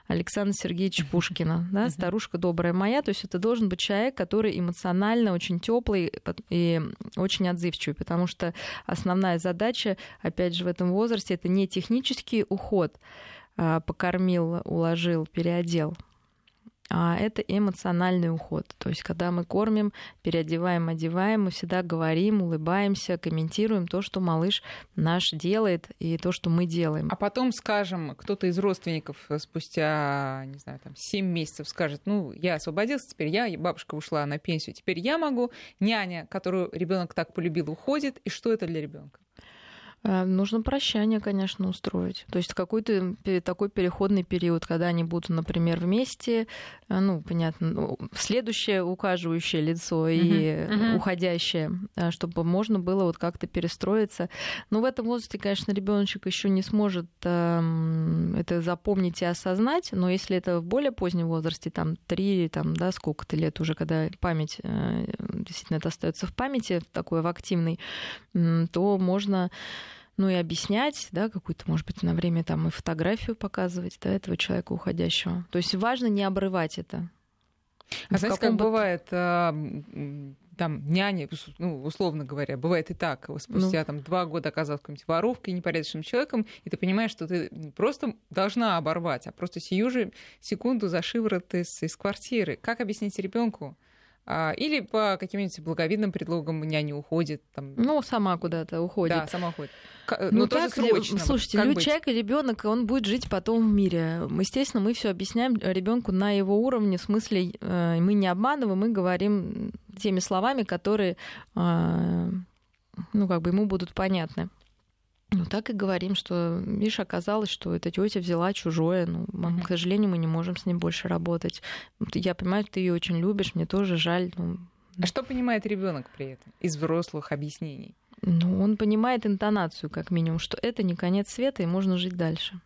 Александра Сергеевича Пушкина, да, старушка добрая моя. То есть это должен быть человек, который эмоционально очень теплый и очень отзывчивый, потому что основная задача, опять же, в этом возрасте это не технический уход, а покормил, уложил, переодел, а это эмоциональный уход. То есть, когда мы кормим, переодеваем, одеваем, мы всегда говорим, улыбаемся, комментируем то, что малыш наш делает, и то, что мы делаем. А потом, скажем, кто-то из родственников спустя, не знаю, там, 7 месяцев скажет, ну, я освободился, теперь я, бабушка ушла на пенсию, теперь я могу. Няня, которую ребенок так полюбил, уходит. И что это для ребенка? Э, нужно прощание, конечно, устроить. То есть какой-то такой переходный период, когда они будут, например, вместе, э, ну, понятно, ну, следующее ухаживающее лицо и uh-huh. уходящее, э, чтобы можно было вот как-то перестроиться. Но в этом возрасте, конечно, ребеночек еще не сможет э, это запомнить и осознать, но если это в более позднем возрасте, там, три, там, да, сколько-то лет уже, когда память, действительно это остается в памяти, такой в активной, то можно ну и объяснять, да, какую-то, может быть, на время там и фотографию показывать, да, этого человека уходящего. То есть важно не обрывать это. А знаете, как бы... бывает, там, няня, ну, условно говоря, бывает и так, спустя ну. там два года оказалась какой-нибудь воровкой, непорядочным человеком, и ты понимаешь, что ты просто должна оборвать, а просто сию же секунду за шиворот из, из квартиры. Как объяснить ребенку? А, или по каким-нибудь благовидным предлогам няня уходит. Там... Ну, сама куда-то уходит. Да, сама уходит. Э, ну, тоже так, срочно. Слушайте, любой человек и ребенок, он будет жить потом в мире. Естественно, мы все объясняем ребенку на его уровне, в смысле, э, мы не обманываем, мы говорим теми словами, которые, э, ну, как бы ему будут понятны. Ну, так и говорим, что, видишь, оказалось, что эта тетя взяла чужое. Ну, mm-hmm. к сожалению, мы не можем с ним больше работать. Я понимаю, ты ее очень любишь, мне тоже жаль. Ну... А что понимает ребенок при этом из взрослых объяснений? Ну, он понимает интонацию, как минимум, что это не конец света, и можно жить дальше.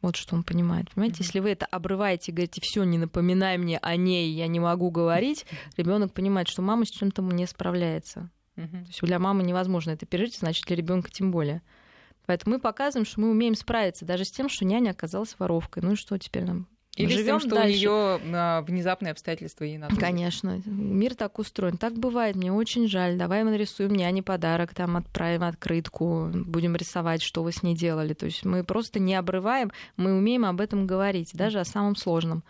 Вот что он понимает. Понимаете, mm-hmm. если вы это обрываете и говорите, все, не напоминай мне о ней, я не могу говорить, ребенок понимает, что мама с чем-то не справляется. Угу. То есть для мамы невозможно это пережить, значит, для ребенка тем более. Поэтому мы показываем, что мы умеем справиться даже с тем, что няня оказалась воровкой. Ну и что теперь нам? Или живем тем, что дальше. у нее внезапные обстоятельства ей надо. Конечно, мир так устроен. Так бывает, мне очень жаль. Давай мы нарисуем няне подарок, там отправим открытку, будем рисовать, что вы с ней делали. То есть мы просто не обрываем, мы умеем об этом говорить, даже о самом сложном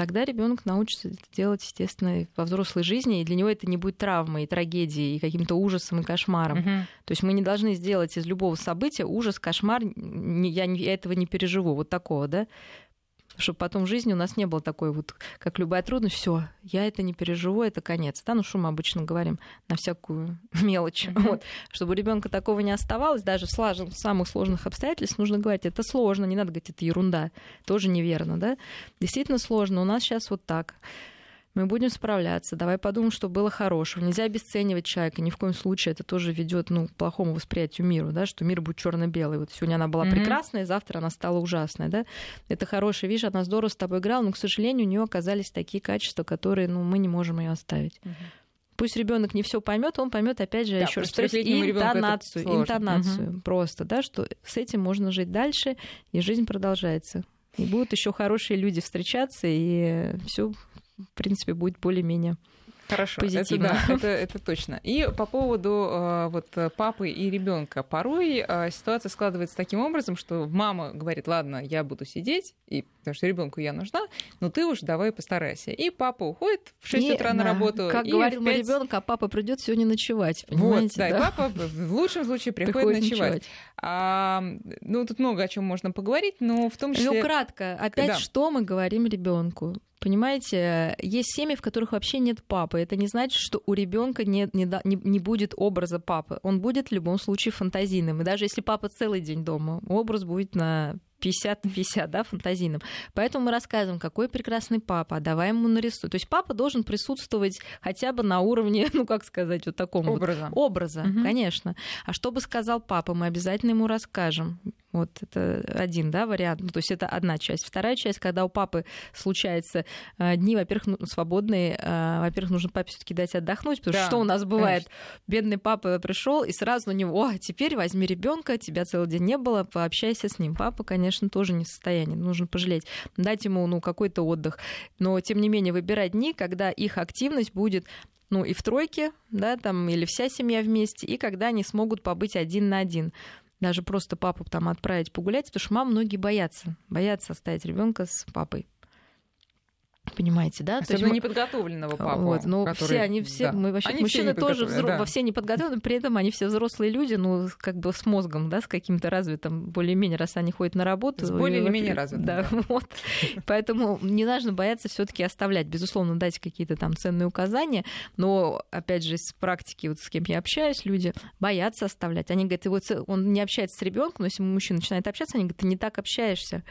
тогда ребенок научится это делать, естественно, во взрослой жизни, и для него это не будет травмой, и трагедией, и каким-то ужасом и кошмаром. Угу. То есть мы не должны сделать из любого события ужас, кошмар, я, я этого не переживу, вот такого, да чтобы потом в жизни у нас не было такой вот, как любая трудность, все, я это не переживу, это конец. Да, ну что мы обычно говорим на всякую мелочь. Mm-hmm. Вот. Чтобы у ребенка такого не оставалось, даже в, слаж... в самых сложных обстоятельствах нужно говорить, это сложно, не надо говорить, это ерунда. Тоже неверно, да? Действительно сложно, у нас сейчас вот так мы будем справляться, давай подумаем, что было хорошего. Нельзя обесценивать человека, ни в коем случае это тоже ведет ну, к плохому восприятию мира, да, что мир будет черно-белый. Вот сегодня она была mm-hmm. прекрасная, завтра она стала ужасной. Да? Это хорошая вещь, она здорово с тобой играла, но, к сожалению, у нее оказались такие качества, которые ну, мы не можем ее оставить. Mm-hmm пусть ребенок не все поймет, он поймет, опять же, да, еще раз интонацию, интонацию угу. просто, да, что с этим можно жить дальше, и жизнь продолжается. И будут еще хорошие люди встречаться, и все в принципе, будет более-менее Хорошо, позитивно. Это, да, это, это точно. И по поводу э, вот папы и ребенка. Порой э, ситуация складывается таким образом, что мама говорит, ладно, я буду сидеть, и, потому что ребенку я нужна, но ты уж давай постарайся. И папа уходит в 6 и, утра на работу. Как и говорил 5... мой ребенок, а папа придет сегодня ночевать. Понимаете, вот, да, да, и папа в лучшем случае приходит, приходит ночевать. ночевать. А, ну, тут много о чем можно поговорить, но в том числе... Ну, кратко, опять да. что мы говорим ребенку? Понимаете, есть семьи, в которых вообще нет папы. Это не значит, что у ребенка не, не, не будет образа папы. Он будет в любом случае фантазийным. И даже если папа целый день дома, образ будет на 50 на 50, да, фантазийным. Поэтому мы рассказываем, какой прекрасный папа, а давай ему нарисуем. То есть папа должен присутствовать хотя бы на уровне, ну как сказать, вот такого образа. Вот, образа, угу. конечно. А что бы сказал папа, мы обязательно ему расскажем. Вот это один да, вариант. Ну, то есть это одна часть. Вторая часть, когда у папы случаются э, дни, во-первых, ну, свободные, э, во-первых, нужно папе все-таки дать отдохнуть, потому да, что что у нас бывает? Конечно. Бедный папа пришел и сразу на него, о, теперь возьми ребенка, тебя целый день не было, пообщайся с ним. Папа, конечно, тоже не в состоянии, нужно пожалеть, дать ему ну, какой-то отдых. Но, тем не менее, выбирать дни, когда их активность будет ну, и в тройке, да, там, или вся семья вместе, и когда они смогут побыть один на один даже просто папу там отправить погулять, потому что мам многие боятся, боятся оставить ребенка с папой. Понимаете, да? Особенно То есть неподготовленного папу. Вот, ну, который... все, они все, да. мы вообще, они мужчины тоже взро... да. во все неподготовлены, при этом они все взрослые люди, ну, как бы с мозгом, да, с каким-то развитым, более-менее, раз они ходят на работу. С более или менее развитым. Да, да. вот. Поэтому не нужно бояться все таки оставлять. Безусловно, дать какие-то там ценные указания, но, опять же, из практики, вот с кем я общаюсь, люди боятся оставлять. Они говорят, вот он не общается с ребенком, но если мужчина начинает общаться, они говорят, ты не так общаешься.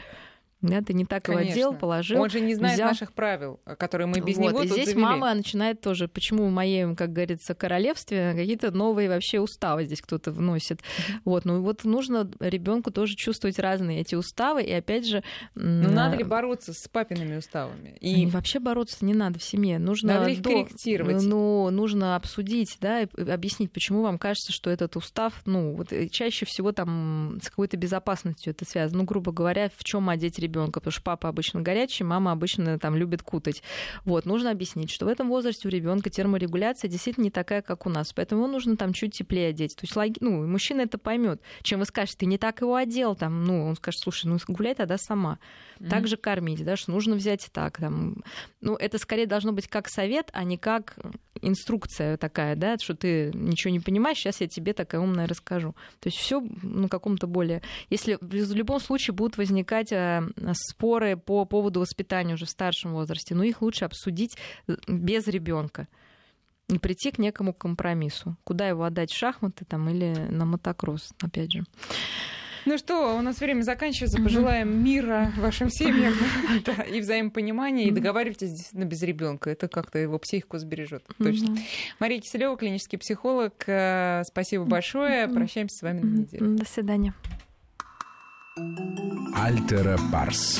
Да, ты не так Конечно. его одел, положил. Он же не знает взял. наших правил, которые мы без вот. него И тут здесь завели. мама начинает тоже, почему в моем, как говорится, королевстве какие-то новые вообще уставы здесь кто-то вносит. Вот, ну вот нужно ребенку тоже чувствовать разные эти уставы, и опять же... Ну надо ли бороться с папиными уставами? И... Вообще бороться не надо в семье. Нужно надо их до... корректировать. Ну, нужно обсудить, да, и объяснить, почему вам кажется, что этот устав, ну, вот э, чаще всего там с какой-то безопасностью это связано. Ну, грубо говоря, в чем одеть ребенка, потому что папа обычно горячий, мама обычно там любит кутать. Вот, нужно объяснить, что в этом возрасте у ребенка терморегуляция действительно не такая, как у нас, поэтому ему нужно там чуть теплее одеть. То есть, ну, мужчина это поймет. Чем вы скажете, ты не так его одел, там, ну, он скажет, слушай, ну, гуляй тогда сама. Mm-hmm. Также кормить, да, что нужно взять так, там. Ну, это скорее должно быть как совет, а не как инструкция такая, да, что ты ничего не понимаешь, сейчас я тебе такая умная расскажу. То есть все на каком-то более... Если в любом случае будут возникать э, споры по поводу воспитания уже в старшем возрасте, но их лучше обсудить э, без ребенка и прийти к некому компромиссу. Куда его отдать в шахматы там, или на мотокросс, опять же. Ну что, у нас время заканчивается. Пожелаем мира вашим семьям да, и взаимопонимания. И договаривайтесь действительно без ребенка. Это как-то его психику сбережет. Точно. Мария Киселева, клинический психолог. Э, спасибо большое. Прощаемся с вами на неделю. До свидания. Альтера Парс.